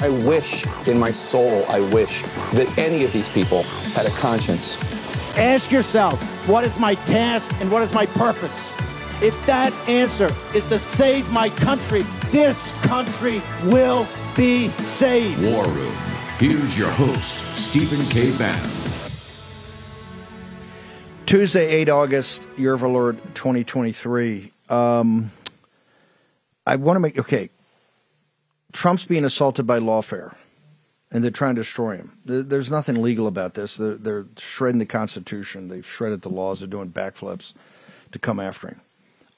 I wish in my soul, I wish that any of these people had a conscience. Ask yourself, what is my task and what is my purpose? If that answer is to save my country, this country will be saved. War Room. Here's your host, Stephen K. Bannon. Tuesday, 8 August, year of our Lord 2023. Um, I want to make, okay, Trump's being assaulted by lawfare, and they're trying to destroy him. There's nothing legal about this. They're, they're shredding the Constitution, they've shredded the laws, they're doing backflips to come after him.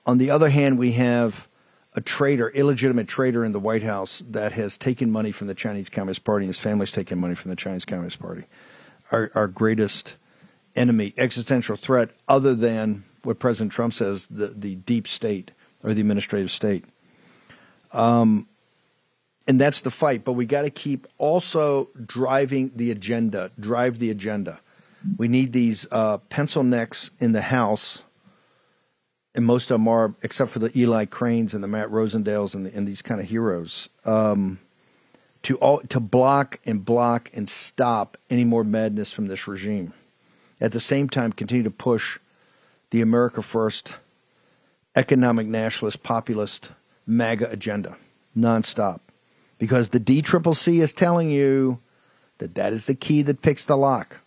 On the other hand, we have a traitor, illegitimate traitor in the White House that has taken money from the Chinese Communist Party, and his family's taken money from the Chinese Communist Party. Our, our greatest enemy, existential threat, other than what President Trump says, the, the deep state or the administrative state. Um, and that's the fight. But we got to keep also driving the agenda, drive the agenda. We need these uh, pencil necks in the House, and most of them are, except for the Eli Cranes and the Matt Rosendales and, the, and these kind of heroes, um, to all to block and block and stop any more madness from this regime at the same time continue to push the America First economic nationalist populist MAGA agenda nonstop. Because the DCCC is telling you that that is the key that picks the lock.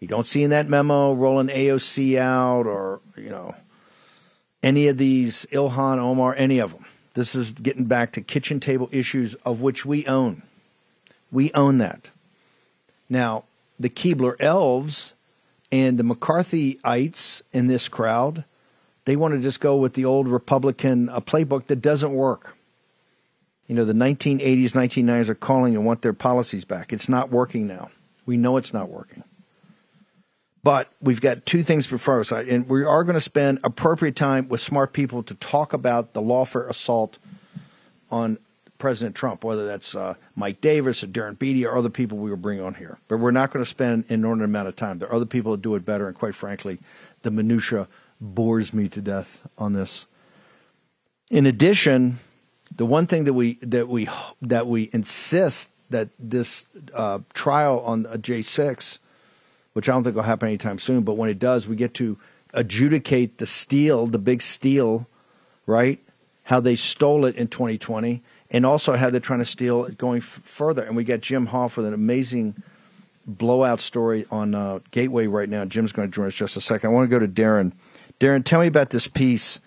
You don't see in that memo rolling AOC out or, you know, any of these Ilhan Omar, any of them. This is getting back to kitchen table issues of which we own. We own that. Now, the Keebler elves and the McCarthyites in this crowd, they want to just go with the old Republican uh, playbook that doesn't work. You know, the 1980s, 1990s are calling and want their policies back. It's not working now. We know it's not working. But we've got two things before us, and we are going to spend appropriate time with smart people to talk about the lawfare assault on President Trump, whether that's uh, Mike Davis or Darren Beattie or other people we will bring on here. But we're not going to spend an inordinate amount of time. There are other people that do it better, and quite frankly, the minutia bores me to death on this. In addition, the one thing that we that we that we insist that this uh, trial on J six, which I don't think will happen anytime soon, but when it does, we get to adjudicate the steal, the big steal, right? How they stole it in 2020 and also how they're trying to steal it going f- further. And we got Jim Hoft with an amazing blowout story on uh, Gateway right now. Jim's going to join us just a second. I want to go to Darren. Darren, tell me about this piece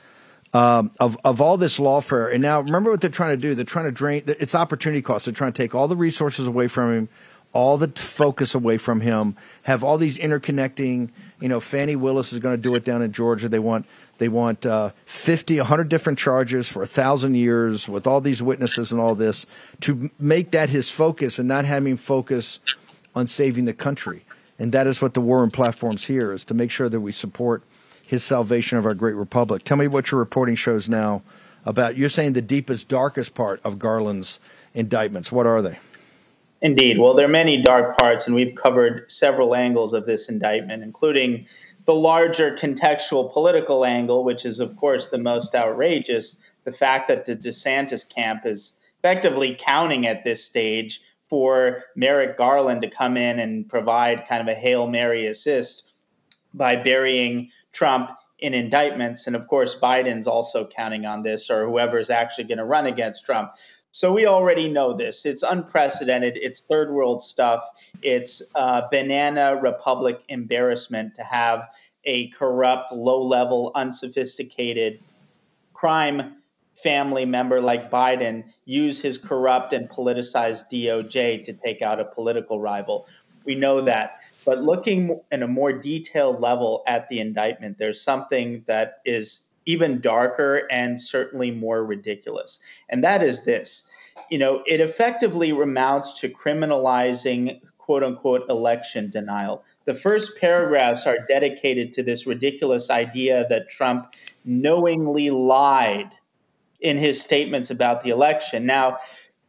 um, of of all this lawfare. And now, remember what they're trying to do? They're trying to drain. It's opportunity cost. They're trying to take all the resources away from him, all the focus away from him. Have all these interconnecting. You know, Fani Willis is going to do it down in Georgia. They want they want uh, 50, 100 different charges for a thousand years with all these witnesses and all this to make that his focus and not having focus on saving the country. And that is what the War Room platform's here is to make sure that we support his salvation of our great republic. Tell me what your reporting shows now about you're saying the deepest, darkest part of Garland's indictments. What are they? Indeed. Well, there are many dark parts, and we've covered several angles of this indictment, including the larger contextual political angle, which is, of course, the most outrageous, the fact that the DeSantis camp is effectively counting at this stage for Merrick Garland to come in and provide kind of a Hail Mary assist by burying Trump in indictments. And of course, Biden's also counting on this, or whoever's actually going to run against Trump. So we already know this. It's unprecedented. It's third world stuff. It's uh, banana republic embarrassment to have a corrupt, low level, unsophisticated crime family member like Biden use his corrupt and politicized DOJ to take out a political rival. We know that. But looking in a more detailed level at the indictment, there's something that is even darker and certainly more ridiculous. And that is this you know, it effectively amounts to criminalizing quote unquote election denial. The first paragraphs are dedicated to this ridiculous idea that Trump knowingly lied in his statements about the election. Now,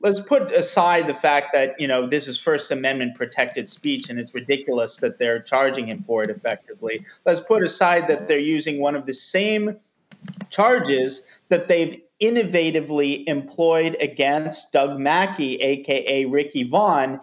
let's put aside the fact that you know this is First Amendment protected speech, and it's ridiculous that they're charging him for it. Effectively, let's put aside that they're using one of the same charges that they've innovatively employed against Doug Mackey, aka Ricky Vaughn,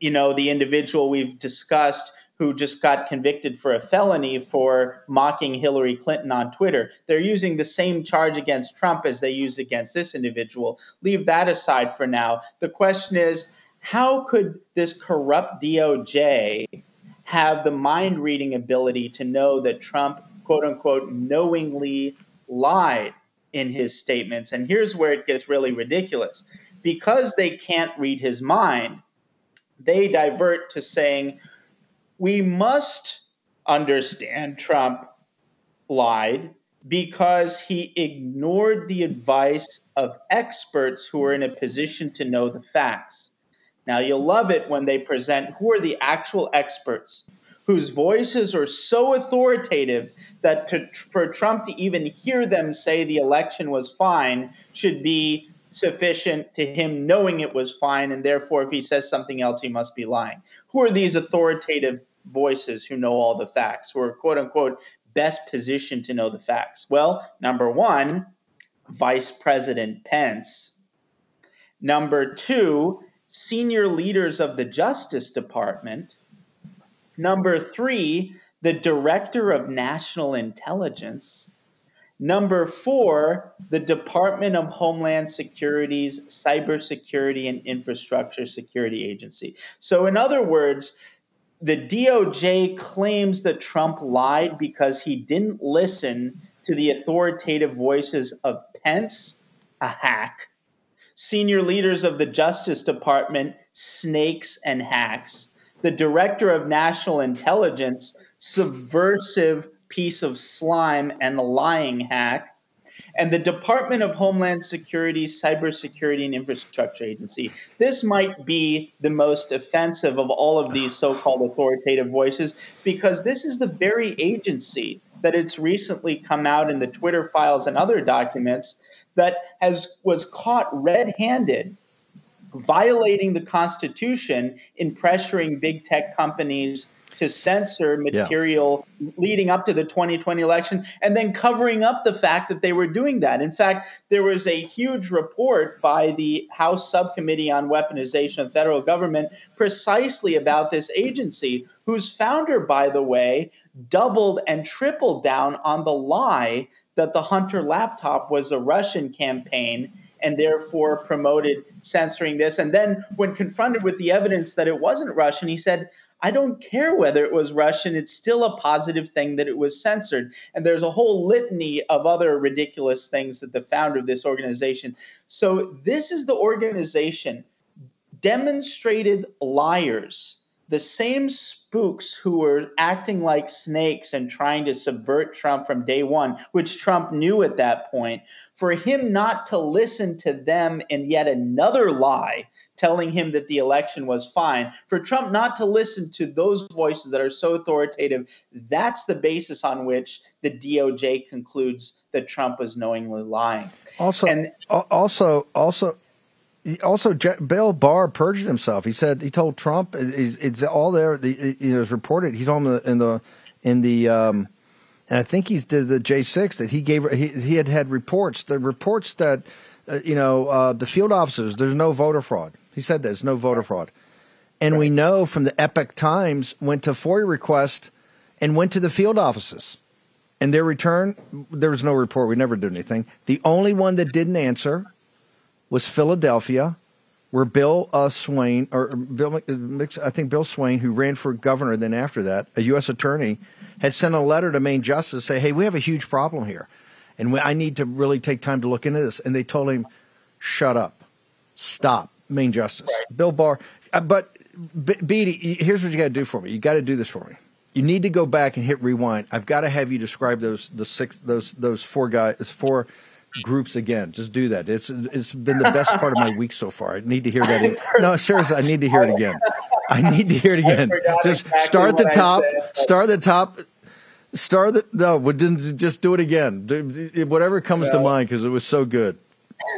you know, the individual we've discussed who just got convicted for a felony for mocking Hillary Clinton on Twitter. They're using the same charge against Trump as they used against this individual. Leave that aside for now. The question is how could this corrupt DOJ have the mind reading ability to know that Trump, quote unquote, knowingly lied in his statements? And here's where it gets really ridiculous. Because they can't read his mind, they divert to saying, we must understand Trump lied because he ignored the advice of experts who are in a position to know the facts. Now, you'll love it when they present who are the actual experts whose voices are so authoritative that to, for Trump to even hear them say the election was fine should be sufficient to him knowing it was fine, and therefore, if he says something else, he must be lying. Who are these authoritative voices who know all the facts, who are quote unquote best positioned to know the facts? Well, number one, Vice President Pence. Number two, senior leaders of the Justice Department. Number three, the Director of National Intelligence. Number four, the Department of Homeland Security's Cybersecurity and Infrastructure Security Agency. So, in other words, the DOJ claims that Trump lied because he didn't listen to the authoritative voices of Pence, a hack, senior leaders of the Justice Department, snakes and hacks, the director of national intelligence, subversive piece of slime and lying hack, and the Department of Homeland Security's Cybersecurity and Infrastructure Agency. This might be the most offensive of all of these so called authoritative voices because this is the very agency that it's recently come out in the Twitter files and other documents that has was caught red-handed violating the Constitution in pressuring big tech companies to censor material yeah. leading up to the 2020 election and then covering up the fact that they were doing that. In fact, there was a huge report by the House Subcommittee on Weaponization of Federal Government precisely about this agency, whose founder, by the way, doubled and tripled down on the lie that the Hunter laptop was a Russian campaign and therefore promoted censoring this. And then, when confronted with the evidence that it wasn't Russian, he said, I don't care whether it was Russian. It's still a positive thing that it was censored. And there's a whole litany of other ridiculous things that the founder of this organization. So, this is the organization, demonstrated liars the same spooks who were acting like snakes and trying to subvert Trump from day one, which Trump knew at that point, for him not to listen to them and yet another lie telling him that the election was fine, for Trump not to listen to those voices that are so authoritative, that's the basis on which the DOJ concludes that Trump was knowingly lying. Also, and, also, also, also, Bill Barr perjured himself. He said he told Trump it's, it's all there. The, it was reported. He told him in the in the um, and I think he did the J six that he gave. He, he had had reports. The reports that uh, you know uh, the field officers. There's no voter fraud. He said there's no voter fraud, and right. we know from the Epoch Times went to FOIA request and went to the field offices. And their return, there was no report. We never did anything. The only one that didn't answer was Philadelphia, where Bill uh, Swain, or Bill, I think Bill Swain, who ran for governor then after that, a U.S. attorney, had sent a letter to Main Justice say, "Hey, we have a huge problem here, and we, I need to really take time to look into this." And they told him, "Shut up, stop, Main Justice." Right. Bill Barr, uh, but B- Beattie, here's what you got to do for me. You got to do this for me. You need to go back and hit rewind. I've got to have you describe those the six those those four guys four groups again. Just do that. It's it's been the best part of my week so far. I need to hear that. No, seriously, I need to hear it again. I need to hear it again. Just exactly start at the top. Start the top. Start the no. didn't- Just do it again. Do- Whatever comes to mind because it was so good.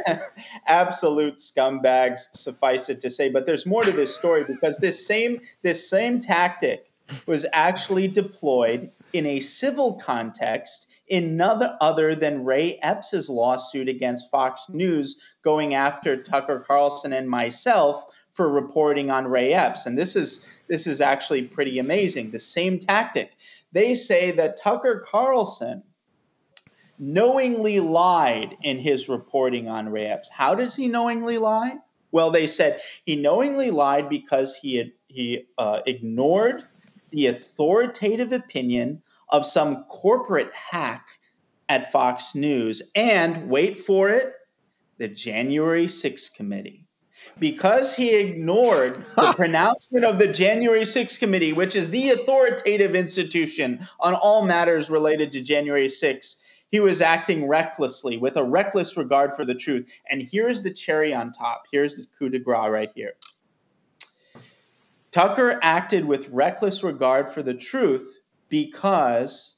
absolute scumbags suffice it to say but there's more to this story because this same this same tactic was actually deployed in a civil context in none other than Ray Epps' lawsuit against Fox News going after Tucker Carlson and myself for reporting on Ray Epps and this is this is actually pretty amazing the same tactic they say that Tucker Carlson knowingly lied in his reporting on Ray Epps. How does he knowingly lie? Well, they said he knowingly lied because he had he uh, ignored the authoritative opinion of some corporate hack at Fox News and wait for it, the January 6th committee. Because he ignored the pronouncement of the January 6th committee, which is the authoritative institution on all matters related to January 6th, he was acting recklessly with a reckless regard for the truth. And here's the cherry on top. Here's the coup de grace right here. Tucker acted with reckless regard for the truth because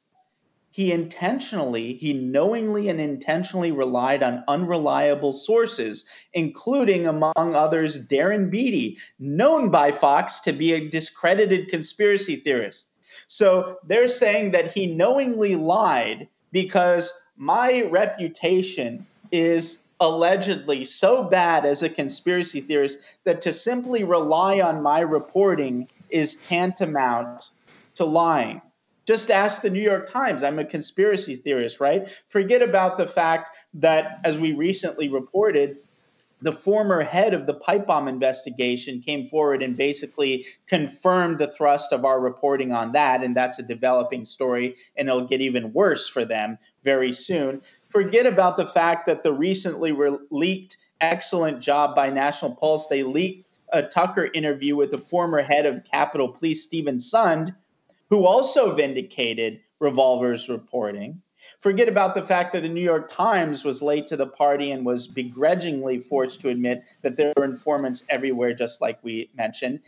he intentionally, he knowingly and intentionally relied on unreliable sources, including, among others, Darren Beattie, known by Fox to be a discredited conspiracy theorist. So they're saying that he knowingly lied because my reputation is allegedly so bad as a conspiracy theorist that to simply rely on my reporting is tantamount to lying. Just ask the New York Times. I'm a conspiracy theorist, right? Forget about the fact that, as we recently reported, the former head of the pipe bomb investigation came forward and basically confirmed the thrust of our reporting on that. And that's a developing story, and it'll get even worse for them very soon. Forget about the fact that the recently re- leaked excellent job by National Pulse, they leaked a Tucker interview with the former head of Capitol Police, Steven Sund, who also vindicated Revolver's reporting. Forget about the fact that the New York Times was late to the party and was begrudgingly forced to admit that there were informants everywhere, just like we mentioned.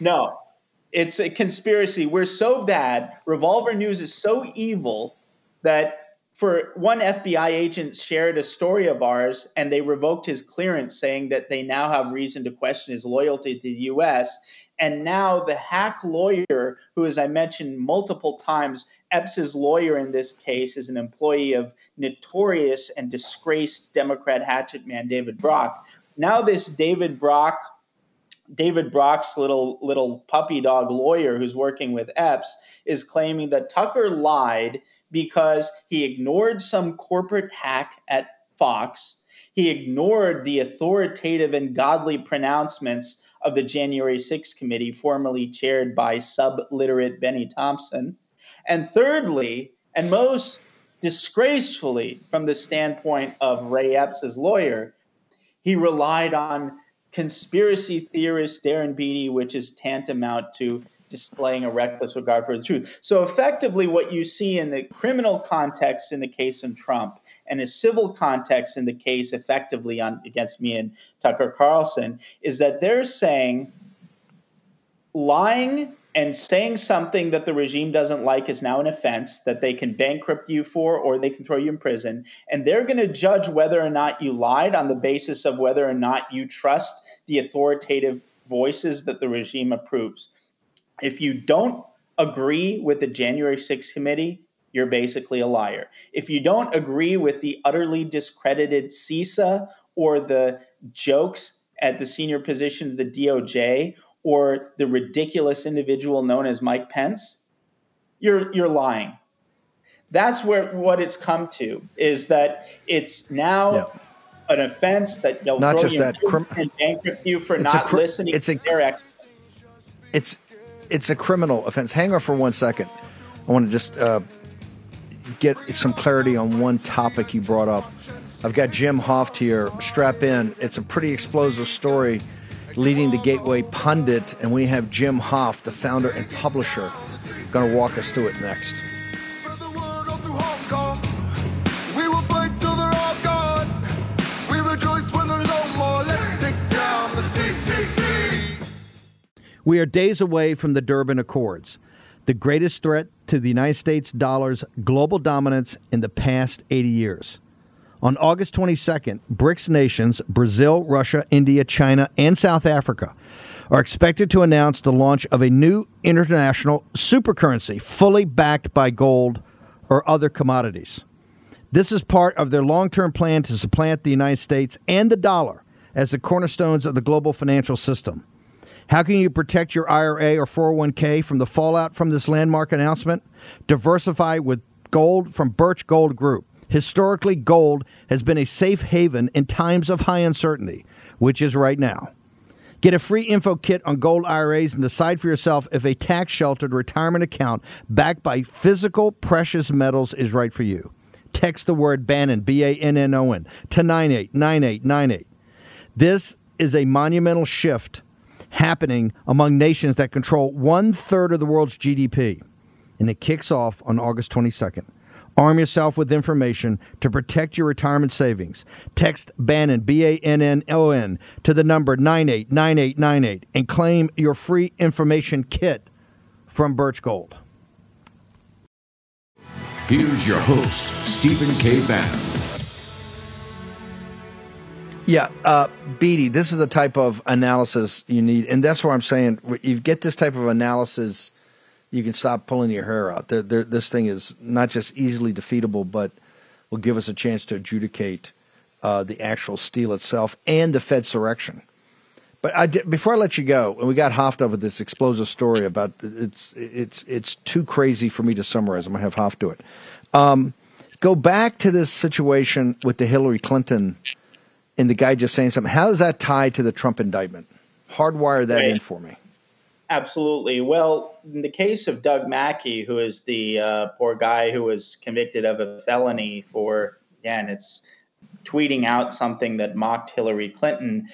No, it's a conspiracy. We're so bad. Revolver News is so evil that for one FBI agent shared a story of ours and they revoked his clearance saying that they now have reason to question his loyalty to the US and now the hack lawyer who as I mentioned multiple times Epps' lawyer in this case is an employee of notorious and disgraced Democrat hatchet man David Brock now this David Brock David Brock's little little puppy dog lawyer who's working with Epps is claiming that Tucker lied because he ignored some corporate hack at Fox. He ignored the authoritative and godly pronouncements of the January 6th committee, formerly chaired by subliterate Benny Thompson. And thirdly, and most disgracefully from the standpoint of Ray Epps' lawyer, he relied on conspiracy theorist Darren Beattie, which is tantamount to displaying a reckless regard for the truth. So effectively, what you see in the criminal context in the case in Trump and a civil context in the case effectively on against me and Tucker Carlson is that they're saying lying and saying something that the regime doesn't like is now an offense that they can bankrupt you for or they can throw you in prison and they're going to judge whether or not you lied on the basis of whether or not you trust the authoritative voices that the regime approves if you don't agree with the January 6th committee, you're basically a liar. If you don't agree with the utterly discredited CISA or the jokes at the senior position of the DOJ or the ridiculous individual known as Mike Pence, you're you're lying. That's where what it's come to is that it's now Yeah. an offense that they'll Not just that, crim- and bankrupt you for not cr- listening it's a- to their ex- It's it's a criminal offense. Hang on for one second. I want to just uh, get some clarity on one topic you brought up. I've got Jim Hoft here. Strap in. It's a pretty explosive story leading the Gateway Pundit, and we have Jim Hoft, the founder and publisher, going to walk us through it next. We are days away from the Durban Accords, the greatest threat to the United States dollar's global dominance in the past 80 years. On August 22nd, BRICS nations, Brazil, Russia, India, China, and South Africa, are expected to announce the launch of a new international supercurrency fully backed by gold or other commodities. This is part of their long term plan to supplant the United States and the dollar as the cornerstones of the global financial system. How can you protect your IRA or 401k from the fallout from this landmark announcement? Diversify with gold from Birch Gold Group. Historically, gold has been a safe haven in times of high uncertainty, which is right now. Get a free info kit on gold IRAs and decide for yourself if a tax sheltered retirement account backed by physical precious metals is right for you. Text the word Bannon, B A N N O N, to 989898. This is a monumental shift happening among nations that control one third of the world's GDP. And it kicks off on August 22nd. Arm yourself with information to protect your retirement savings. Text Bannon, B A N N O N, to the number 989898 and claim your free information kit from Birch Gold. Here's your host, Stephen K. Bannon. Yeah, uh, Beattie, this is the type of analysis you need. And that's where I'm saying you get this type of analysis, you can stop pulling your hair out. They're, they're, this thing is not just easily defeatable, but will give us a chance to adjudicate uh, the actual steal itself and the Fed's direction. But I did, before I let you go, and we got hoffed over this explosive story about it's it's it's too crazy for me to summarize. I'm gonna have Hoft do it. Um, go back to this situation with the Hillary Clinton and the guy just saying something. How does that tie to the Trump indictment? Hardwire that Right. in for me. Absolutely. Well, in the case of Doug Mackey, who is the uh, poor guy who was convicted of a felony for, again, it's tweeting out something that mocked Hillary Clinton.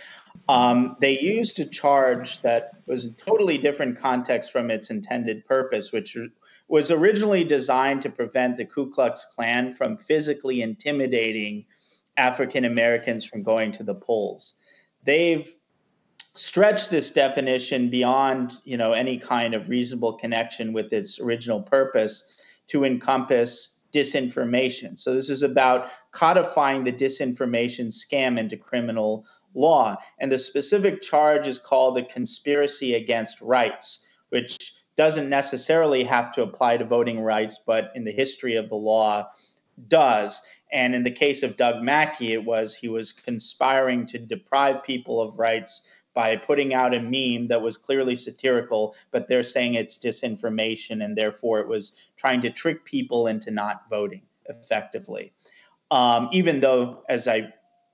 Um, they used a charge that was a totally different context from its intended purpose, which was originally designed to prevent the Ku Klux Klan from physically intimidating African Americans from going to the polls. They've stretched this definition beyond you know any kind of reasonable connection with its original purpose to encompass disinformation. So this is about codifying the disinformation scam into criminal law. And the specific charge is called a conspiracy against rights, which doesn't necessarily have to apply to voting rights, but in the history of the law does. And in the case of Doug Mackey, it was he was conspiring to deprive people of rights by putting out a meme that was clearly satirical, but they're saying it's disinformation, and therefore it was trying to trick people into not voting effectively. Um, even though, as I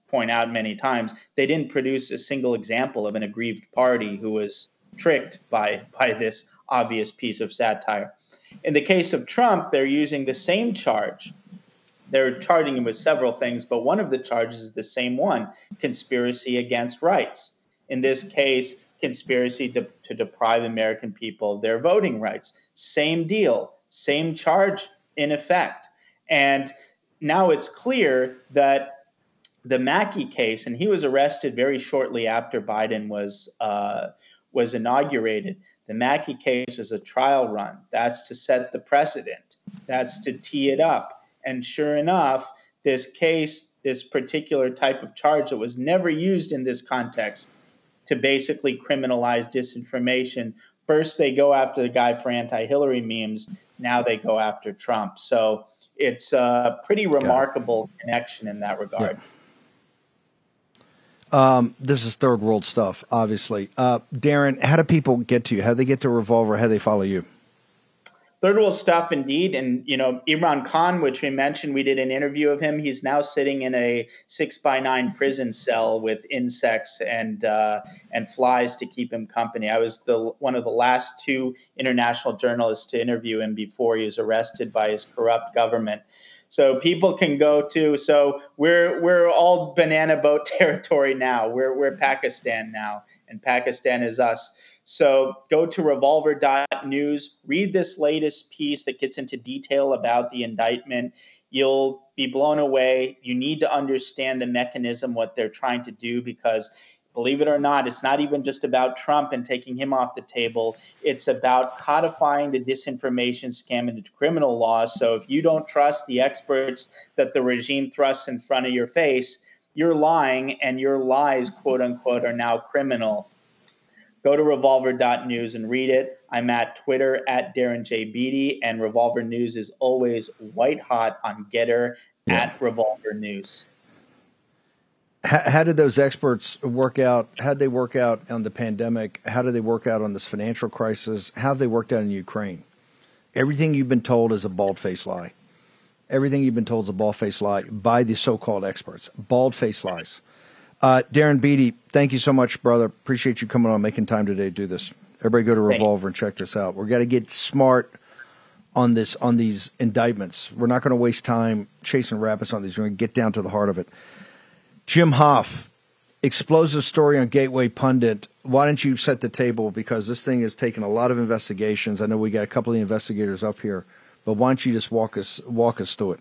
point out many times, they didn't produce a single example of an aggrieved party who was tricked by by this obvious piece of satire. In the case of Trump, they're using the same charge. They're charging him with several things, but one of the charges is the same one conspiracy against rights. In this case, conspiracy to, to deprive American people of their voting rights. Same deal, same charge in effect. And now it's clear that the Mackey case, and he was arrested very shortly after Biden was uh, was inaugurated. The Mackey case was a trial run. That's to set the precedent. That's to tee it up. And sure enough, this case, this particular type of charge that was never used in this context to basically criminalize disinformation. First, they go after the guy for anti-Hillary memes. Now they go after Trump. So it's a pretty remarkable connection in that regard. Um, this is third world stuff, obviously. Uh, Darren, how do people get to you? How do they get to Revolver? How do they follow you? Third world stuff, indeed. And, you know, Imran Khan, which we mentioned, we did an interview of him. He's now sitting in a six by nine prison cell with insects and uh, and flies to keep him company. I was the one of the last two international journalists to interview him before he was arrested by his corrupt government. So people can go to. So we're we're all banana boat territory now. We're we're Pakistan now, and Pakistan is us. So go to revolver.news, read this latest piece that gets into detail about the indictment. You'll be blown away. You need to understand the mechanism, what they're trying to do, because believe it or not, it's not even just about Trump and taking him off the table. It's about codifying the disinformation scam into criminal law. So if you don't trust the experts that the regime thrusts in front of your face, you're lying and your lies, quote unquote, are now criminal. Go to revolver.news and read it. I'm at Twitter at Darren J. Beattie, and Revolver News is always white hot on GETTR at Revolver News. How, how did those experts work out? How did they work out on the pandemic? How did they work out on this financial crisis? How have they worked out in Ukraine? Everything you've been told is a bald faced lie. Everything you've been told is a bald faced lie by the so called experts. Bald faced lies. Uh, Darren Beattie, thank you so much, brother. Appreciate you coming on, making time today to do this. Everybody go to Revolver and check this out. We've got to get smart on this on these indictments. We're not going to waste time chasing rabbits on these. We're going to get down to the heart of it. Jim Hoft, explosive story on Gateway Pundit. Why don't you set the table because this thing has taken a lot of investigations. I know we got a couple of investigators up here, but why don't you just walk us walk us through it?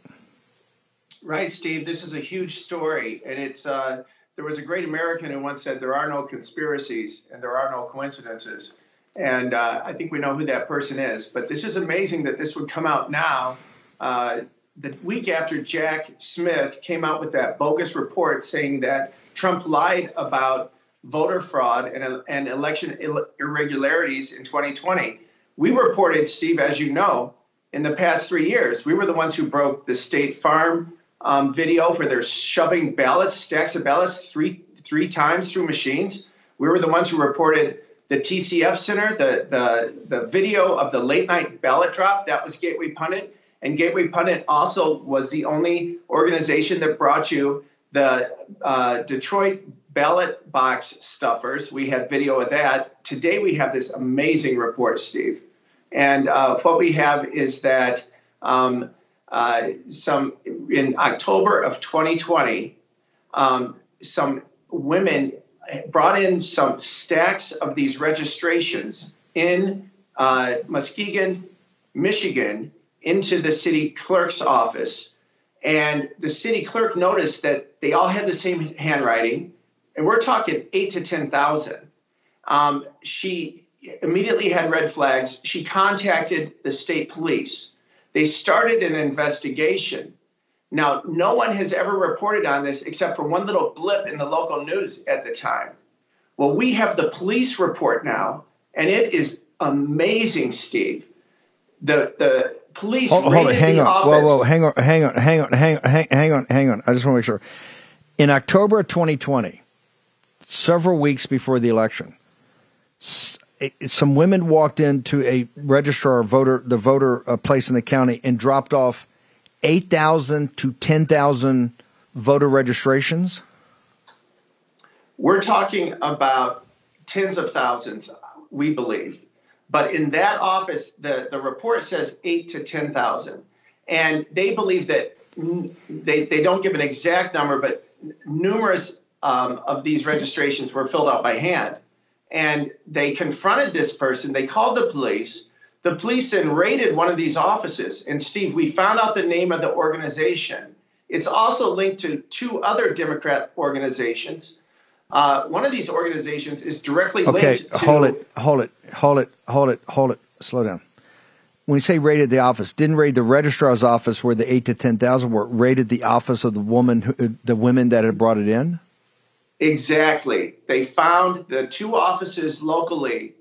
Right, Steve. This is a huge story, and it's. Uh, there was a great American who once said, "There are no conspiracies, and there are no coincidences." And uh, I think we know who that person is. But this is amazing that this would come out now, uh, the week after Jack Smith came out with that bogus report saying that Trump lied about voter fraud and, and election irregularities in 2020. We reported, Steve, as you know, in the past three years, we were the ones who broke the State Farm um, video for their shoving ballots, stacks of ballots, three three times through machines. We were the ones who reported the TCF Center, the the the video of the late night ballot drop. That was Gateway Pundit, and Gateway Pundit also was the only organization that brought you the uh, Detroit ballot box stuffers. We had video of that. Today we have this amazing report, Steve. And uh, what we have is that um, uh, some in October of 2020, um, some women brought in some stacks of these registrations in uh, Muskegon, Michigan, into the city clerk's office. And the city clerk noticed that they all had the same handwriting, and we're talking eight to 10,000. Um, she immediately had red flags. She contacted the state police. They started an investigation. Now, no one has ever reported on this except for one little blip in the local news at the time. Well, we have the police report now, and it is amazing, Steve. The the police Hold, hold it, raided hang the on. Whoa, office. whoa, hang on, hang on, hang on, hang on, hang, hang on, hang on. I just want to make sure. In October of 2020, several weeks before the election, some women walked into a registrar voter, the voter uh, place in the county, and dropped off 8,000 to 10,000 voter registrations. We're talking about tens of thousands, we believe. But in that office, the, the report says eight to 10,000. And they believe that they, they don't give an exact number, but numerous um, of these registrations were filled out by hand. And they confronted this person, they called the police. The police then raided one of these offices. And Steve, we found out the name of the organization. It's also linked to two other Democrat organizations. Uh, one of these organizations is directly Okay, linked to. hold it, hold it, hold it, hold it, hold it. Slow down. When you say raided the office, didn't raid the registrar's office where the eight to ten thousand were. Raided the office of the woman, who, the women that had brought it in. Exactly. They found the two offices locally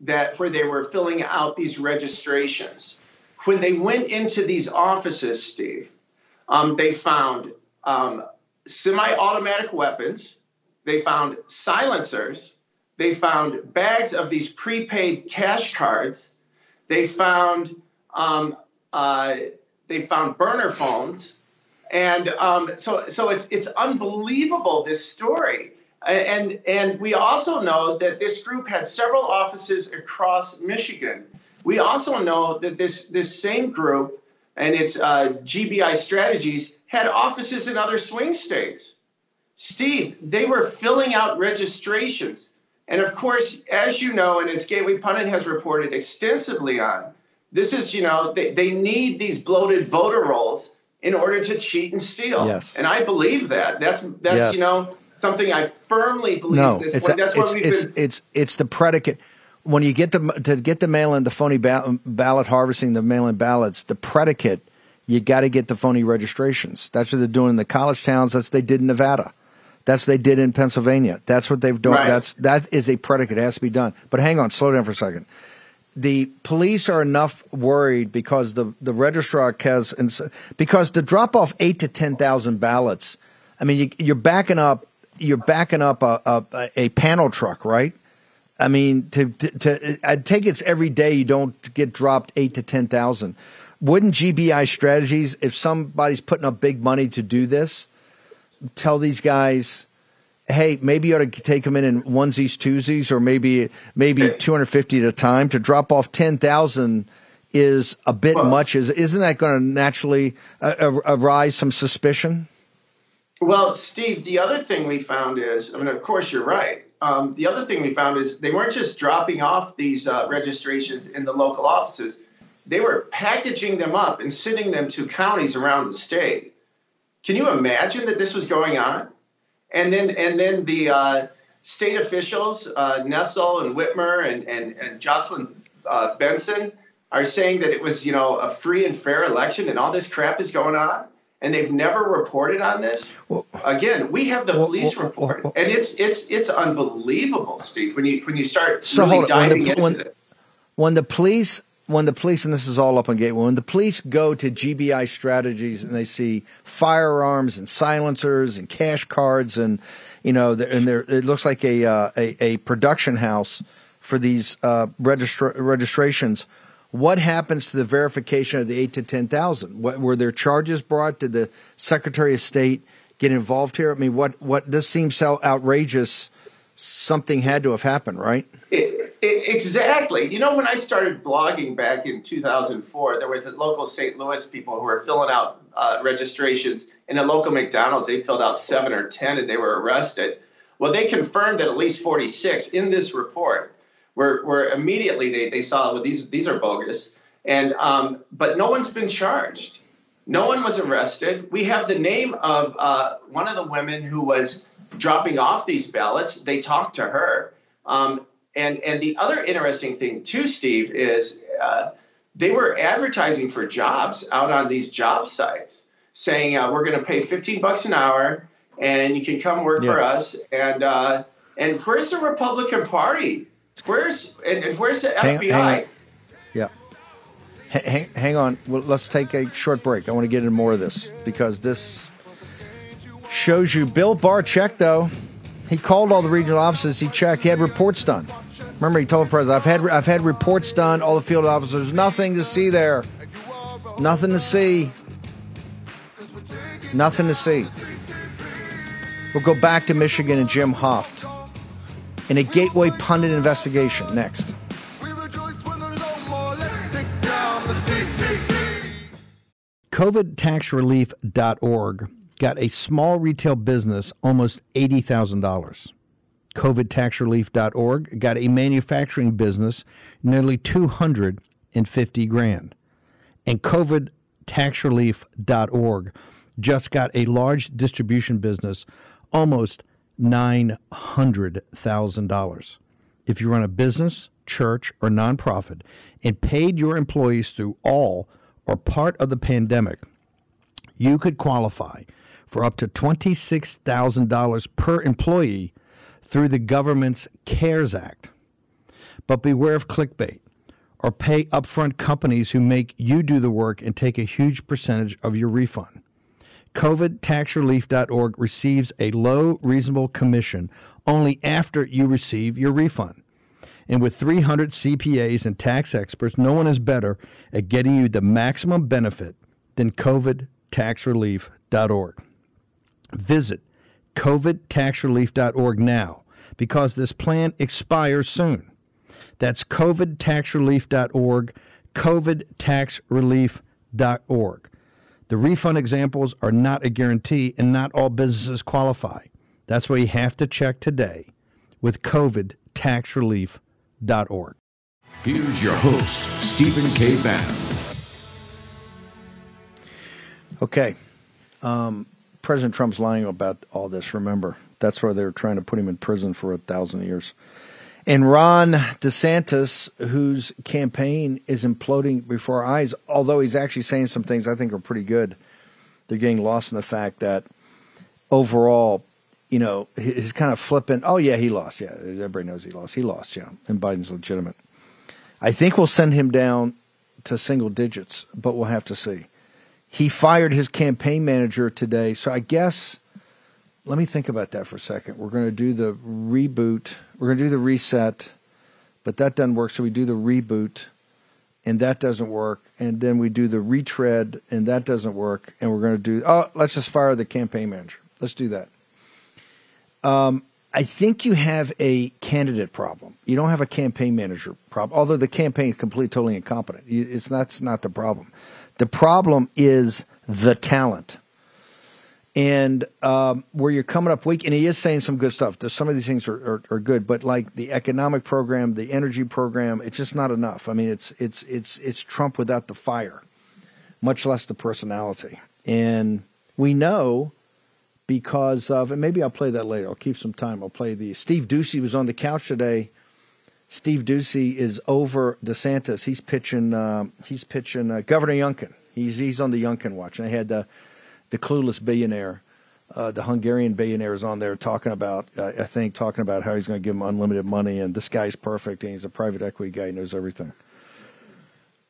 that where they were filling out these registrations. When they went into these offices, Steve, um, they found um, semi-automatic weapons. They found silencers. They found bags of these prepaid cash cards. They found um, uh, they found burner phones. And um, so, so it's it's unbelievable this story. And and we also know that this group had several offices across Michigan. We also know that this this same group and its uh, GBI strategies had offices in other swing states. Steve, they were filling out registrations. And of course, as you know, and as Gateway Pundit has reported extensively on, this is, you know, they, they need these bloated voter rolls in order to cheat and steal. Yes. And I believe that. That's that's Yes. you know, something I firmly believe No, this it's point. That's it's what we've it's, been. it's it's the predicate. When you get the to get the mail in, the phony ba- ballot harvesting, the mail in ballots, the predicate, you got to get the phony registrations. That's what they're doing in the college towns. That's what they did in Nevada. That's what they did in Pennsylvania. That's what they've done. Right. That's that is a predicate. It has to be done. But hang on, slow down for a second. The police are enough worried because the the registrar has and because to drop off eight to ten thousand ballots. I mean, you, you're backing up. You're backing up a, a a panel truck, right? I mean, to, to, to I take it's every day you don't get dropped eight to ten thousand. Wouldn't GBI strategies, if somebody's putting up big money to do this, tell these guys, hey, maybe you ought to take them in in onesies, twosies, or maybe maybe two hundred fifty at a time to drop off ten thousand is a bit Well- much. Is isn't that going to naturally uh, uh, arise some suspicion? Well, Steve, the other thing we found is, I mean, of course, you're right. Um, the other thing we found is they weren't just dropping off these uh, registrations in the local offices, they were packaging them up and sending them to counties around the state. Can you imagine that this was going on? And then, and then the uh, state officials, uh, Nessel and Whitmer and, and, and Jocelyn uh, Benson, are saying that it was, you know, a free and fair election and all this crap is going on, and they've never reported on this. Well- Again, we have the Well, police well, report, and it's it's it's unbelievable, Steve. When you when you start So really on. When the diving into it. when the police when the police and this is all up on gateway when the police go to gbi strategies and they see firearms and silencers and cash cards and you know and it looks like a, uh, a a production house for these uh, registra- registrations what happens to the verification of the 8 to 10,000 what were there charges brought? Did the secretary of state get involved here? I mean what what this seems so outrageous something had to have happened right? I- I- exactly. You know, when I started blogging back in 2004, there was a local St. Louis people who were filling out uh, registrations in a local McDonald's. They filled out seven or 10 and they were arrested. Well, they confirmed that at least 46 in this report were, were immediately they, they saw, well, these, these are bogus. And, um, but no one's been charged. No one was arrested. We have the name of uh, one of the women who was dropping off these ballots. They talked to her. Um, and and the other interesting thing too, Steve, is uh, they were advertising for jobs out on these job sites, saying uh, we're going to pay 15 bucks an hour, and you can come work for us. And uh, and where's the Republican Party? Where's and, and where's the Hang- FBI? hang. Yeah. Hang, hang on. Well, let's take a short break. I want to get into more of this because this shows you Bill Barr checked, though. He called all the regional offices. He checked. He had reports done. Remember, he told the president, "I've had I've had reports done. All the field officers, nothing to see there. Nothing to see. Nothing to see." We'll go back to Michigan and Jim Hoft in a Gateway pundit investigation next. COVIDtaxrelief.org got a small retail business almost $80,000. COVIDtaxrelief.org got a manufacturing business nearly 250 grand. And COVIDtaxrelief.org just got a large distribution business almost $900,000. If you run a business, church, or nonprofit and paid your employees through all or part of the pandemic, you could qualify for up to $26,000 per employee through the government's CARES Act. But beware of clickbait or pay upfront companies who make you do the work and take a huge percentage of your refund. COVIDtaxrelief.org receives a low, reasonable commission only after you receive your refund. And with 300 CPAs and tax experts, no one is better at getting you the maximum benefit than COVIDtaxrelief.org. Visit COVIDtaxrelief.org now because this plan expires soon. That's COVIDtaxrelief.org, COVIDtaxrelief.org. The refund examples are not a guarantee and not all businesses qualify. That's why you have to check today with COVIDtaxrelief.org. Here's your host, Stephen K. Bannon. Okay. Um, President Trump's lying about all this, remember. That's why they're trying to put him in prison for a thousand years. And Ron DeSantis, whose campaign is imploding before our eyes, although he's actually saying some things I think are pretty good, they're getting lost in the fact that overall, you know, his kind of flippant, oh, yeah, he lost. Yeah, everybody knows he lost. He lost, yeah, and Biden's legitimate. I think we'll send him down to single digits, but we'll have to see. He fired his campaign manager today, so I guess let me think about that for a second. We're going to do the reboot. We're going to do the reset, but that doesn't work. So we do the reboot, and that doesn't work. And then we do the retread, and that doesn't work. And we're going to do, oh, let's just fire the campaign manager. Let's do that. Um, I think you have a candidate problem. You don't have a campaign manager problem, although the campaign is completely, totally incompetent. It's that's not the problem. The problem is the talent and um, where you're coming up weak, and he is saying some good stuff. Some of these things are, are, are, good, but like the economic program, the energy program, it's just not enough. I mean, it's it's it's it's Trump without the fire, much less the personality. And we know because of, and maybe I'll play that later. I'll keep some time. I'll play the Steve Doocy was on the couch today. Steve Doocy is over DeSantis. He's pitching. Uh, he's pitching uh, Governor Youngkin. He's he's on the Youngkin watch. And had the the clueless billionaire, uh, the Hungarian billionaire, is on there talking about, uh, I think, talking about how he's going to give him unlimited money, and this guy's perfect, and he's a private equity guy, he knows everything.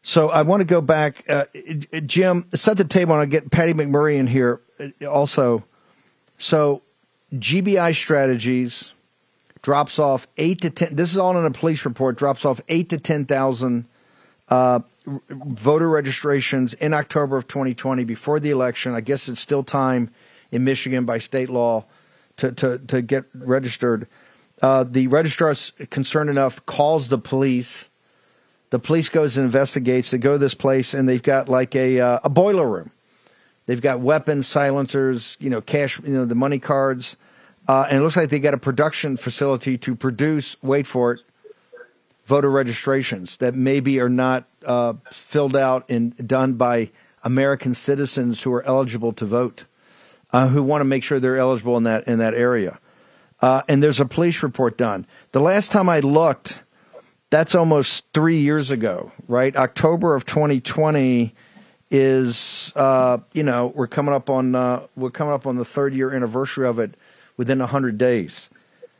So I want to go back, uh, Jim. Set the table, and I get Patty McMurray in here uh, also. So GBI strategies drops off eight to ten. This is all in a police report. Drops off eight to ten thousand uh, voter registrations in October of 2020 before the election. I guess it's still time in Michigan by state law to, to, to get registered. Uh, the registrar is concerned enough, calls the police. The police goes and investigates. They go to this place and they've got like a uh, a boiler room. They've got weapons, silencers, you know, cash, you know, the money cards, uh, and it looks like they got a production facility to produce. Wait for it, voter registrations that maybe are not uh, filled out and done by American citizens who are eligible to vote, uh, who want to make sure they're eligible in that in that area. Uh, and there's a police report done. The last time I looked, that's almost three years ago, right? October of 2020 is, uh, you know, we're coming up on uh, we're coming up on the third year anniversary of it within hundred days.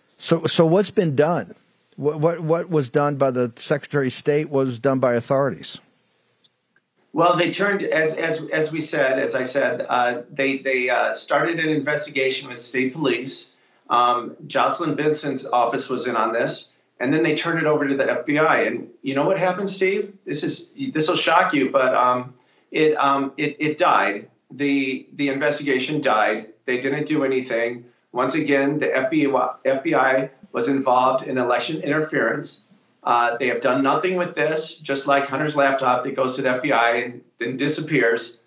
So, so what's been done? What, what, what was done by the Secretary of State was done by authorities. Well, they turned as as as we said, as I said, uh, they they uh, started an investigation with state police. Um, Jocelyn Benson's office was in on this, and then they turned it over to the FBI. And you know what happened, Steve? This is this will shock you, but um, it um, it it died. the The investigation died. They didn't do anything. Once again, the FBI, FBI was involved in election interference. Uh, they have done nothing with this, just like Hunter's laptop that goes to the FBI and then disappears.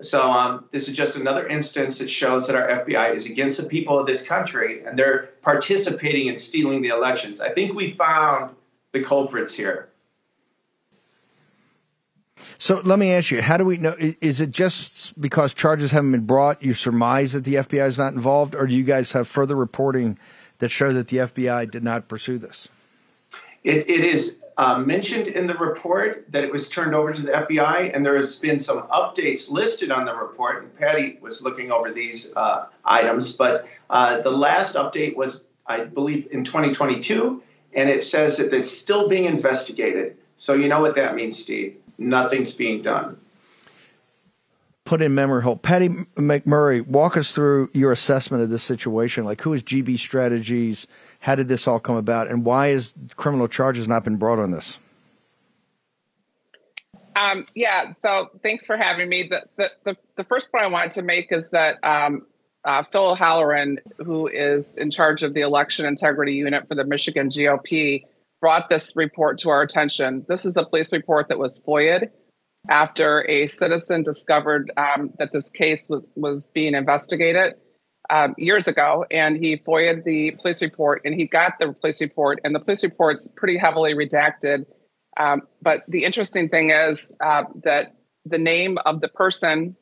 So um, this is just another instance that shows that our FBI is against the people of this country and they're participating in stealing the elections. I think we found the culprits here. So let me ask you: How do we know? Is it just because charges haven't been brought? You surmise that the FBI is not involved, or do you guys have further reporting that show that the FBI did not pursue this? it, it is uh, mentioned in the report that it was turned over to the FBI, and there has been some updates listed on the report. And Patty was looking over these uh, items, but uh, the last update was, I believe, in 2022, and it says that it's still being investigated. So you know what that means, Steve nothing's being done. Put in memory hole. Patty McMurray, walk us through your assessment of this situation. Like, who is GB Strategies? How did this all come about? And why is criminal charges not been brought on this? Um, yeah, so thanks for having me. The, the, the, the, first point I wanted to make is that um, uh, Phil O'Halloran, who is in charge of the election integrity unit for the Michigan GOP, brought this report to our attention. This is a police report that was FOIA'd after a citizen discovered um, that this case was, was being investigated um, years ago. And he FOIA'd the police report and he got the police report, and the police report's pretty heavily redacted. Um, but the interesting thing is uh, that the name of the person,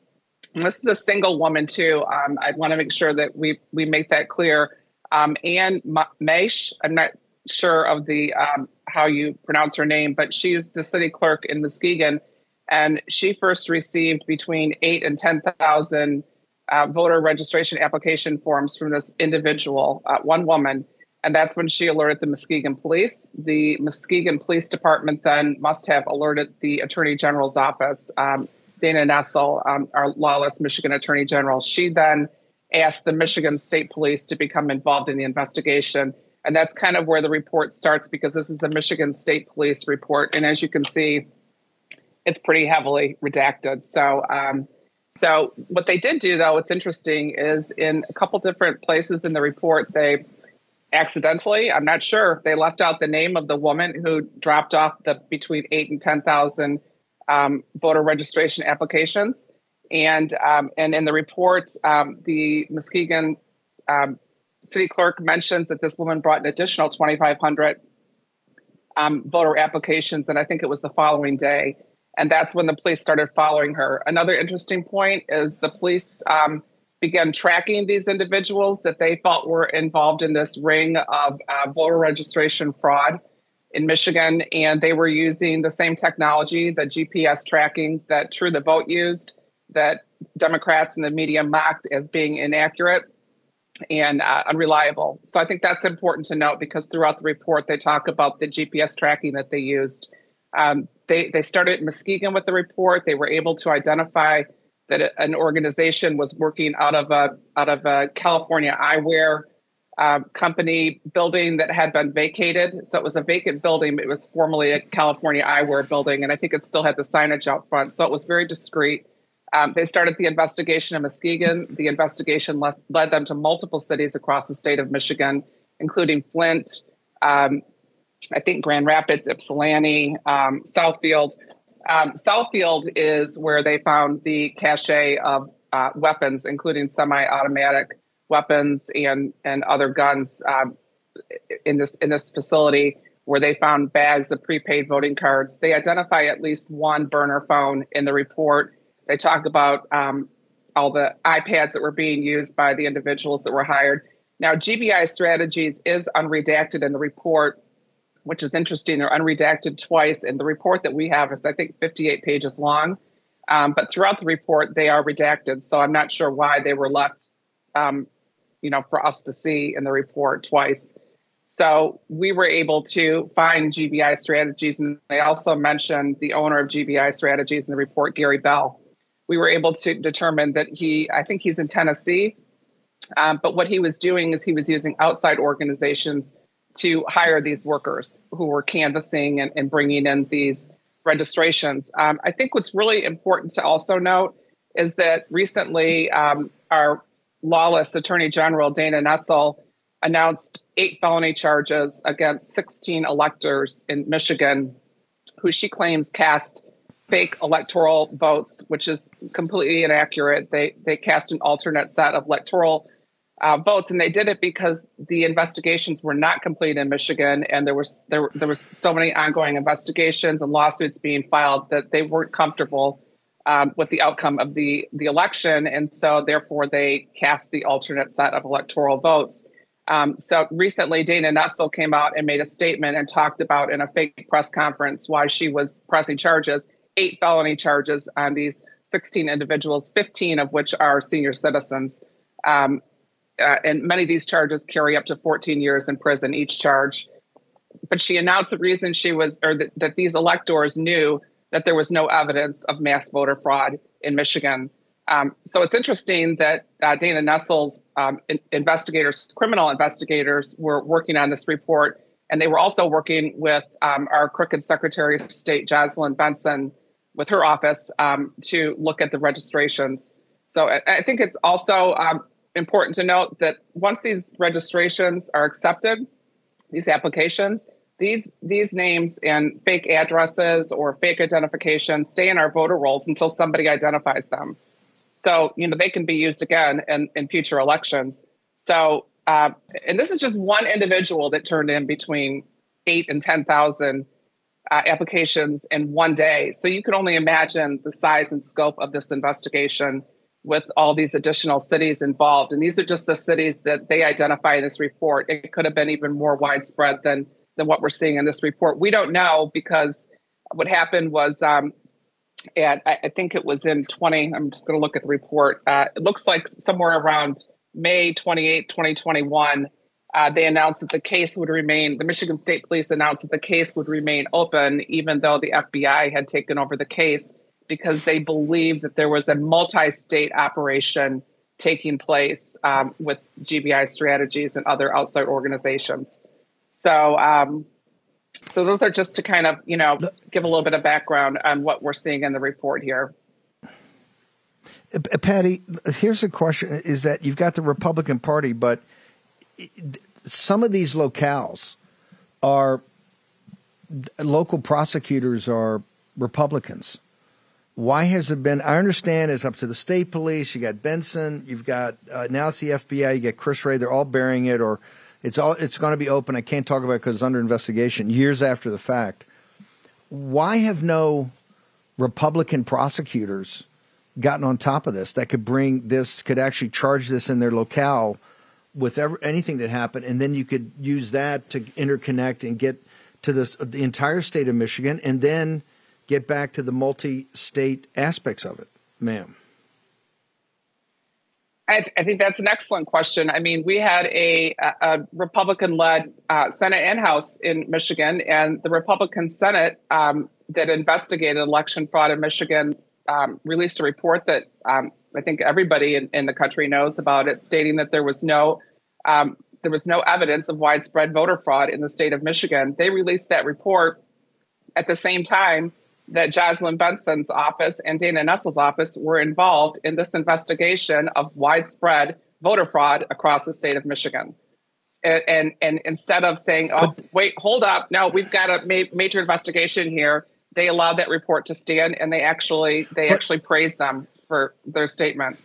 this is a single woman too. Um, I want to make sure that we we make that clear. Um, Ann Meisch, I'm not sure of the um, how you pronounce her name, but she's the city clerk in Muskegon, and she first received between eight and ten thousand uh, voter registration application forms from this individual, uh, one woman, and that's when she alerted the Muskegon police. The Muskegon Police Department then must have alerted the Attorney General's office. Um, Dana Nessel, um, our lawless Michigan Attorney General, she then asked the Michigan State Police to become involved in the investigation. And that's kind of where the report starts because this is the Michigan State Police report. And as you can see, it's pretty heavily redacted. So, um, so what they did do, though, what's interesting is in a couple different places in the report, they accidentally, I'm not sure, they left out the name of the woman who dropped off the between eight and ten thousand um, voter registration applications. And um, and in the report, um, the Muskegon um, city clerk mentions that this woman brought an additional 2,500 um, voter applications, and I think it was the following day. And that's when the police started following her. Another interesting point is the police um, began tracking these individuals that they felt were involved in this ring of uh, voter registration fraud in Michigan, and they were using the same technology, the GPS tracking that True the Vote used, that Democrats and the media mocked as being inaccurate and uh, unreliable. So I think that's important to note because throughout the report they talk about the GPS tracking that they used. Um, they they started Muskegon with the report. They were able to identify that an organization was working out of a out of a California eyewear uh, company building that had been vacated. So it was a vacant building. It was formerly a California eyewear building, and I think it still had the signage out front. So it was very discreet. Um, they started the investigation in Muskegon. The investigation led, led them to multiple cities across the state of Michigan, including Flint, um, I think Grand Rapids, Ypsilanti, um, Southfield. Um, Southfield is where they found the cache of uh, weapons, including semi-automatic weapons and and other guns um, in this in this facility where they found bags of prepaid voting cards. They identify at least one burner phone in the report. They talk about um, all the iPads that were being used by the individuals that were hired. Now, GBI Strategies is unredacted in the report, which is interesting. They're unredacted twice, and the report that we have is, I think, 58 pages long. Um, but throughout the report, they are redacted. So I'm not sure why they were left um, you know, for us to see in the report twice. So we were able to find GBI strategies, and they also mentioned the owner of GBI strategies in the report, Gary Bell. We were able to determine that he, I think he's in Tennessee, um, but what he was doing is he was using outside organizations to hire these workers who were canvassing and, and bringing in these registrations. Um, I think what's really important to also note is that recently um, our lawless Attorney General Dana Nessel announced eight felony charges against 16 electors in Michigan who she claims cast fake electoral votes, which is completely inaccurate. They they cast an alternate set of electoral uh, votes, and they did it because the investigations were not complete in Michigan, and there was there there was so many ongoing investigations and lawsuits being filed that they weren't comfortable um, with the outcome of the, the election. And so, therefore, they cast the alternate set of electoral votes. Um, so recently, Dana Nessel came out and made a statement and talked about in a fake press conference why she was pressing charges, eight felony charges on these 16 individuals, 15 of which are senior citizens. Um, uh, and many of these charges carry up to 14 years in prison, each charge. But she announced the reason she was, or that, that these electors knew that there was no evidence of mass voter fraud in Michigan. Um, so it's interesting that uh, Dana Nessel's um, in- investigators, criminal investigators, were working on this report, and they were also working with um, our crooked Secretary of State, Jocelyn Benson, with her office um, to look at the registrations. So I, I think it's also um, important to note that once these registrations are accepted, these applications, these these names and fake addresses or fake identifications stay in our voter rolls until somebody identifies them. So you know they can be used again in, in future elections. So uh, and this is just one individual that turned in between eight and ten thousand uh, applications in one day. So you can only imagine the size and scope of this investigation. With all these additional cities involved. And these are just the cities that they identify in this report. It could have been even more widespread than than what we're seeing in this report. We don't know because what happened was, um, I, I, think it was in 20. I'm just going to look at the report. Uh, it looks like somewhere around May 28, 2021. Uh, they announced that the case would remain, the Michigan State Police announced that the case would remain open, even though the FBI had taken over the case because they believed that there was a multi state operation taking place um, with GBI strategies and other outside organizations. So, um, so those are just to kind of, you know, give a little bit of background on what we're seeing in the report here. Uh, Patty, here's a question: Is that you've got the Republican Party, but some of these locales are local prosecutors are Republicans why has it been? I understand it's up to the state police. You got Benson. You've got uh, now it's the FBI. You get Chris Wray. They're all bearing it, or it's all it's going to be open. I can't talk about it because it's under investigation years after the fact. Why have no Republican prosecutors gotten on top of this that could bring this could actually charge this in their locale with ever, anything that happened, and then you could use that to interconnect and get to this the entire state of Michigan, and then get back to the multi state aspects of it, ma'am? I, th- I, think that's an excellent question. I mean, we had a, a Republican led uh, Senate and House in Michigan, and the Republican Senate um, that investigated election fraud in Michigan um, released a report that um, I think everybody in, in, the country knows about it, stating that there was no um, there was no evidence of widespread voter fraud in the state of Michigan. They released that report at the same time that Jocelyn Benson's office and Dana Nessel's office were involved in this investigation of widespread voter fraud across the state of Michigan. And, and, and instead of saying, oh, but, wait, hold up, no, we've got a ma- major investigation here, they allowed that report to stand and they actually they but, actually praised them for their statement.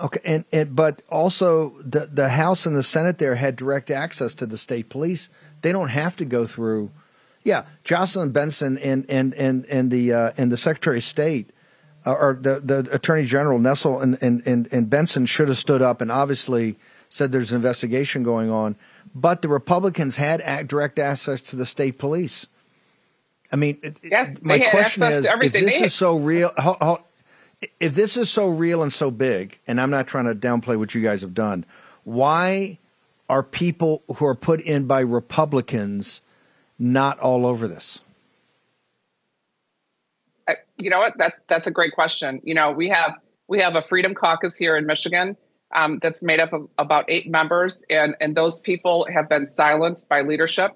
Okay, and, and but also the the House and the Senate there had direct access to the state police. They don't have to go through yeah, Jocelyn Benson and and and and the uh, and the Secretary of State uh, or the the Attorney General Nessel and, and and and Benson should have stood up and obviously said there's an investigation going on. But the Republicans had direct access to the state police. I mean, yeah, my question is, if this is so real, how, how, if this is so real and so big, and I'm not trying to downplay what you guys have done, why are people who are put in by Republicans? Not all over this? You know what? That's that's a great question. You know, we have we have a Freedom Caucus here in Michigan um, that's made up of about eight members, and and those people have been silenced by leadership,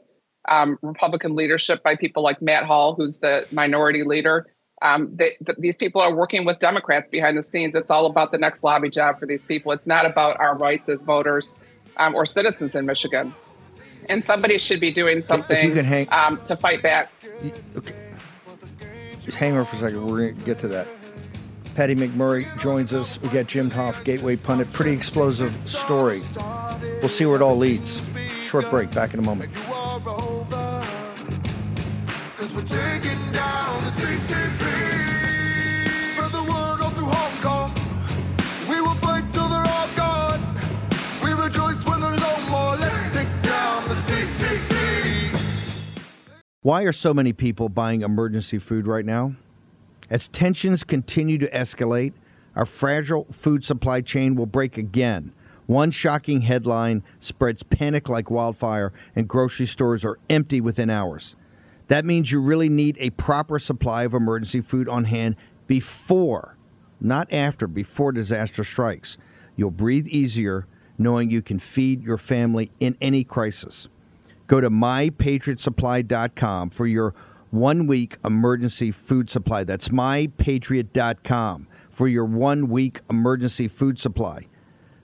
um, Republican leadership, by people like Matt Hall, who's the minority leader. Um, they, th- these people are working with Democrats behind the scenes. It's all about the next lobby job for these people. It's not about our rights as voters um, or citizens in Michigan and somebody should be doing something if you can hang, um, to fight back. Okay. Just hang on for a second. We're going to get to that. Patty McMurray joins us. We got Jim Hoft, Gateway Pundit. Pretty explosive story. We'll see where it all leads. Short break. Back in a moment. Why are so many people buying emergency food right now? As tensions continue to escalate, our fragile food supply chain will break again. One shocking headline spreads panic like wildfire, and grocery stores are empty within hours. That means you really need a proper supply of emergency food on hand before, not after, before disaster strikes. You'll breathe easier knowing you can feed your family in any crisis. Go to mypatriotsupply.com for your one week emergency food supply. That's mypatriot.com for your one week emergency food supply.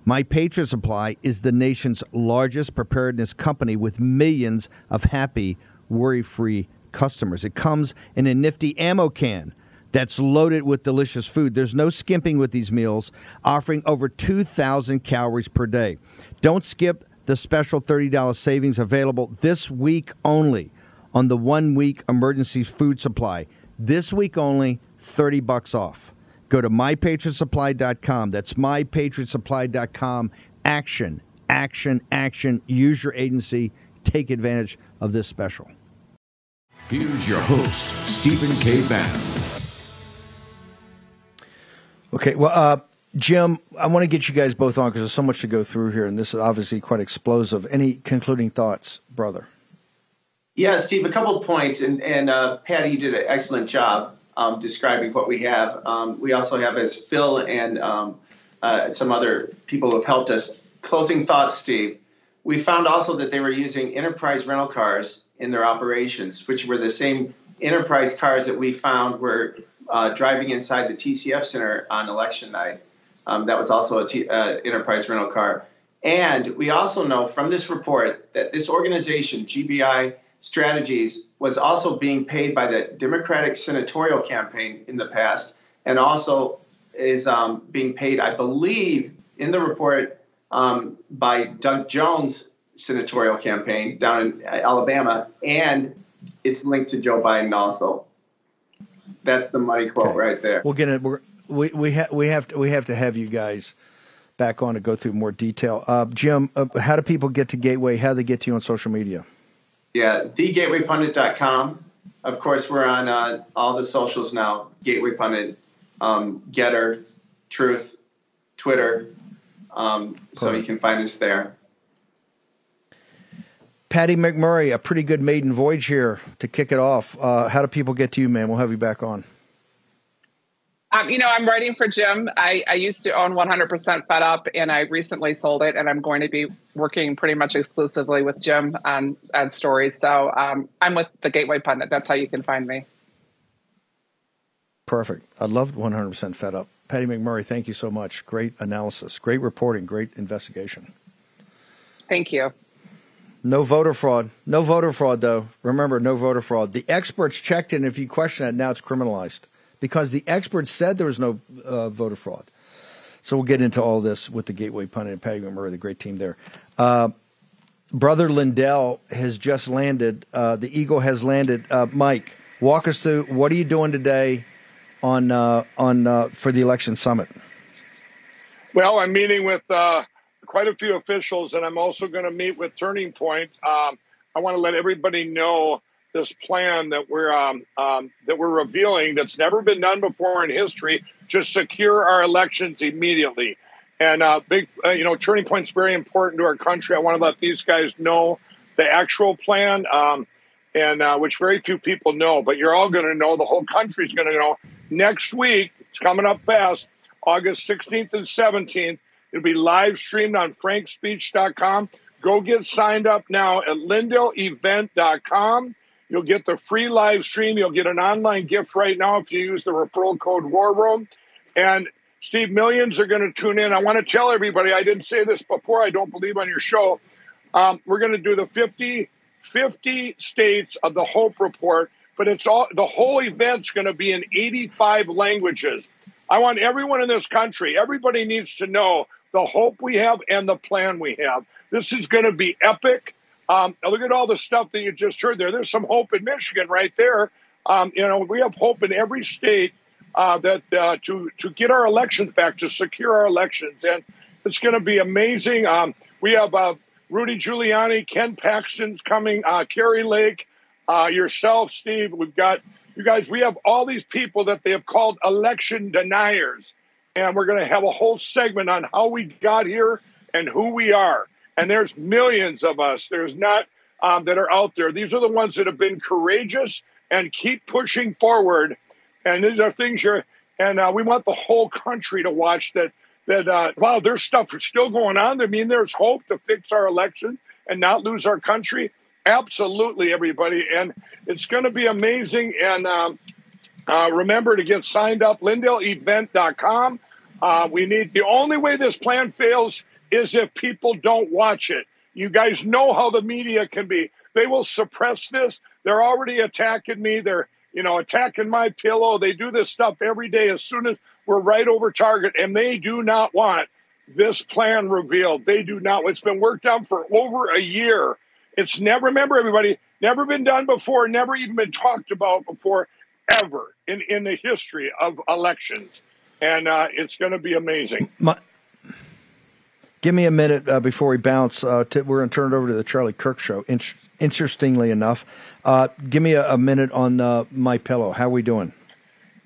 My Patriot Supply is the nation's largest preparedness company with millions of happy, worry free customers. It comes in a nifty ammo can that's loaded with delicious food. There's no skimping with these meals, offering over 2,000 calories per day. Don't skip the special $30 savings available this week only on the one week emergency food supply. This week only, 30 bucks off. Go to mypatriotsupply.com. That's mypatriotsupply.com. Action, action, action. Use your agency. Take advantage of this special. Here's your host, Stephen K. Bannon. Okay, well, uh, Jim, I want to get you guys both on because there's so much to go through here, and this is obviously quite explosive. Any concluding thoughts, brother? Yeah, Steve, a couple points, and and uh, Patty, you did an excellent job um, describing what we have. Um, we also have as Phil and um, uh, some other people who have helped us. Closing thoughts, Steve. We found also that they were using enterprise rental cars in their operations, which were the same enterprise cars that we found were uh, driving inside the TCF Center on election night. Um, that was also an T- uh, enterprise rental car. And we also know from this report that this organization, GBI Strategies, was also being paid by the Democratic senatorial campaign in the past, and also is um, being paid, I believe, in the report um, by Doug Jones' senatorial campaign down in Alabama, and it's linked to Joe Biden also. That's the money quote Okay. right there. We'll get it. We're, we we ha- we have to we have to have you guys back on to go through more detail. Uh, Jim, uh, how do people get to Gateway? How do they get to you on social media? Yeah, thegatewaypundit.com. Of course, we're on uh, all the socials now Gateway Pundit, um, GETTR, Truth, Twitter. Um, so you can find us there. Patty McMurray, a pretty good maiden voyage here to kick it off. Uh, how do people get to you, man? We'll have you back on. Um, you know, I'm writing for Jim. I, I used to own 100% Fed Up, and I recently sold it, and I'm going to be working pretty much exclusively with Jim on, on stories. So um, I'm with the Gateway Pundit. That's how you can find me. Perfect. I loved 100% fed up. Patty McMurray, thank you so much. Great analysis, great reporting, great investigation. Thank you. No voter fraud. No voter fraud, though. Remember, no voter fraud. The experts checked it, and if you question it, now it's criminalized because the experts said there was no uh, voter fraud. So we'll get into all this with the Gateway Pundit and Patty McMurray, the great team there. Uh, Brother Lindell has just landed. Uh, the Eagle has landed. Uh, Mike, walk us through what are you doing today on uh, on uh, for the election summit? Well, I'm meeting with quite a few officials, and I'm also going to meet with Turning Point. Um, I want to let everybody know this plan that we're um, um, that we're revealing that's never been done before in history to secure our elections immediately. And uh, big, uh, you know, Turning Point's very important to our country. I want to let these guys know the actual plan, um, and uh, which very few people know. But you're all going to know. The whole country's going to know next week. It's coming up fast. August 16th and 17th. It'll be live streamed on frankspeech.com. Go get signed up now at lindellevent.com. You'll get the free live stream. You'll get an online gift right now if you use the referral code War Room. And Steve, millions are going to tune in. I want to tell everybody, I didn't say this before, I don't believe on your show. Um, we're going to do the 50, 50 states of the Hope Report, but it's all the whole event's going to be in 85 languages. I want everyone in this country, everybody needs to know the hope we have and the plan we have. This is going to be epic. Um, look at all the stuff that you just heard there. There's some hope in Michigan right there. Um, you know, we have hope in every state uh, that uh, to to get our elections back, to secure our elections, and it's going to be amazing. Um, we have uh, Rudy Giuliani, Ken Paxton's coming, uh, Kari Lake, uh, yourself, Steve. We've got you guys. We have all these people that they have called election deniers, and we're going to have a whole segment on how we got here and who we are. And there's millions of us. There's not um, that are out there. These are the ones that have been courageous and keep pushing forward. And these are things you're, and uh, we want the whole country to watch that. That uh, wow, there's stuff still going on. I mean, there's hope to fix our election and not lose our country. Absolutely, everybody, and it's going to be amazing. And um, uh, remember to get signed up, LindellEvent.com. Uh, we need the only way this plan fails is if people don't watch it. You guys know how the media can be. They will suppress this. They're already attacking me. They're, you know, attacking my pillow. They do this stuff every day as soon as we're right over target, and they do not want this plan revealed. They do not. It's been worked on for over a year. It's never, remember, everybody, never been done before, never even been talked about before, ever in, in the history of elections. and uh, it's going to be amazing. My, give me a minute uh, before we bounce. Uh, we're going to turn it over to the Charlie Kirk show. In- interestingly enough, uh, give me a, a minute on uh, my pillow. How we doing?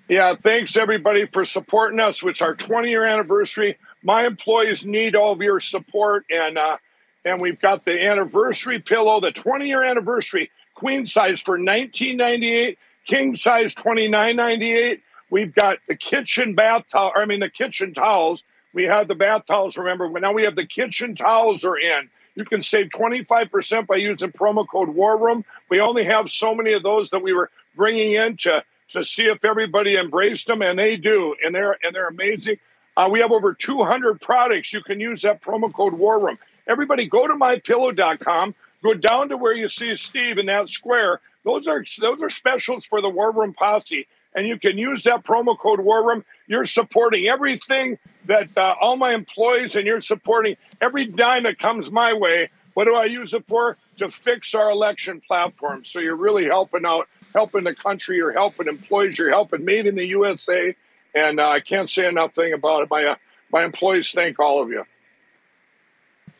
Yeah, thanks everybody for supporting us. It's our 20 year anniversary. My employees need all of your support, and uh, and we've got the anniversary pillow, the 20 year anniversary queen size for 1998, king size 29.98. We've got the kitchen bath towel. I mean the kitchen towels. We have the bath towels. Remember, now we have the kitchen towels are in. You can save 25% by using promo code War Room. We only have so many of those that we were bringing in to to see if everybody embraced them, and they do, and they're and they're amazing. Uh, we have over 200 products. You can use that promo code War Room. Everybody, go to mypillow.com. Go down to where you see Steve in that square. Those are those are specials for the War Room Posse, and you can use that promo code War Room. You're supporting everything that uh, all my employees, and you're supporting every dime that comes my way. What do I use it for? To fix our election platform. So you're really helping out helping the country, you're helping employees, you're helping Made in the USA, and uh, I can't say enough thing about it. My uh, my employees thank all of you.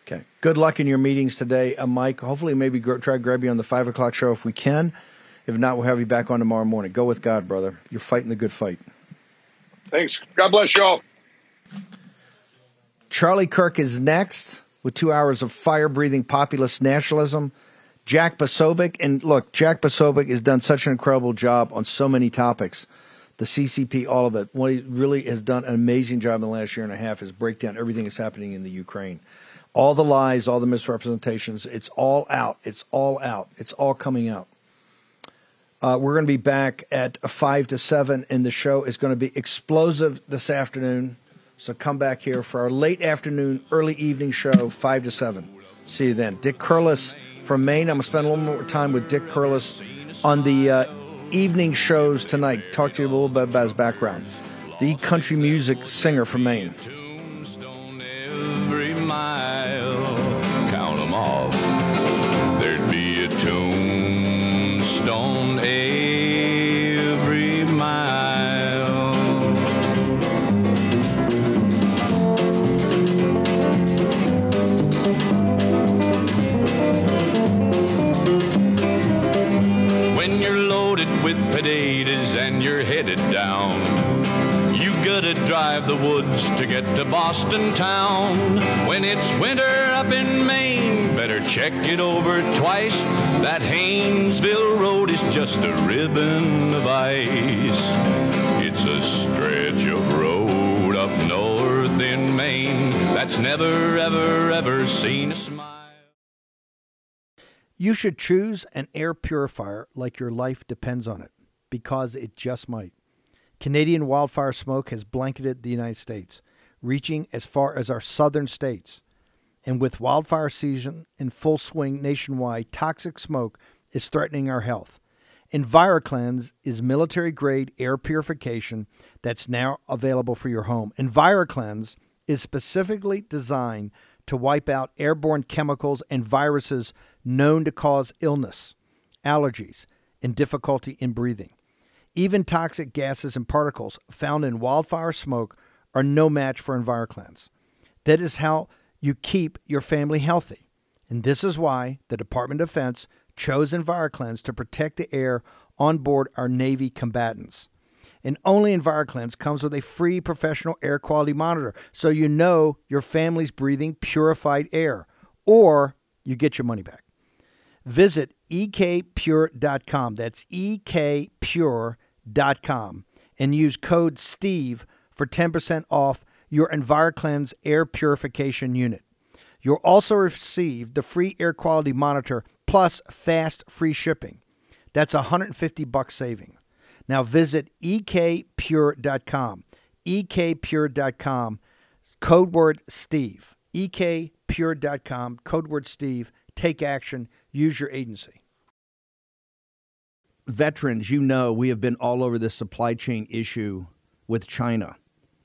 Okay. Good luck in your meetings today, uh, Mike. Hopefully, maybe gr- try to grab you on the five o'clock show if we can. If not, we'll have you back on tomorrow morning. Go with God, brother. You're fighting the good fight. Thanks. God bless you all. Charlie Kirk is next with two hours of fire breathing populist nationalism. Jack Posobiec. And look, Jack Posobiec has done such an incredible job on so many topics. The CCP, all of it. What he really has done an amazing job in the last year and a half is break down everything that's happening in the Ukraine. All the lies, all the misrepresentations, it's all out. It's all out. It's all coming out. Uh, we're going to be back at 5 to 7, and the show is going to be explosive this afternoon. So come back here for our late afternoon, early evening show, 5 to 7. See you then. Dick Curless from Maine. I'm going to spend a little more time with Dick Curless on the uh, evening shows tonight. Talk to you a little bit about his background. The country music singer from Maine. To get to Boston town. When it's winter up in Maine, better check it over twice. That Haynesville road is just a ribbon of ice. It's a stretch of road up north in Maine that's never, ever, ever seen a smile. You should choose an air purifier like your life depends on it, because it just might. Canadian wildfire smoke has blanketed the United States, reaching as far as our southern states. And with wildfire season in full swing nationwide, toxic smoke is threatening our health. EnviroKlenz is military grade air purification that's now available for your home. EnviroKlenz is specifically designed to wipe out airborne chemicals and viruses known to cause illness, allergies, and difficulty in breathing. Even toxic gases and particles found in wildfire smoke are no match for EnviroKlenz. That is how you keep your family healthy. And this is why the Department of Defense chose EnviroKlenz to protect the air on board our Navy combatants. And only EnviroKlenz comes with a free professional air quality monitor so you know your family's breathing purified air or you get your money back. Visit ekpure.com. That's ekpure.com and use code STEVE for 10% off your EnviroKlenz air purification unit. You'll also receive the free air quality monitor plus fast free shipping. That's 150 bucks saving. Now visit ekpure.com. ekpure.com code word Steve. ekpure.com code word Steve. Take action. Use your agency. Veterans, you know, we have been all over this supply chain issue with China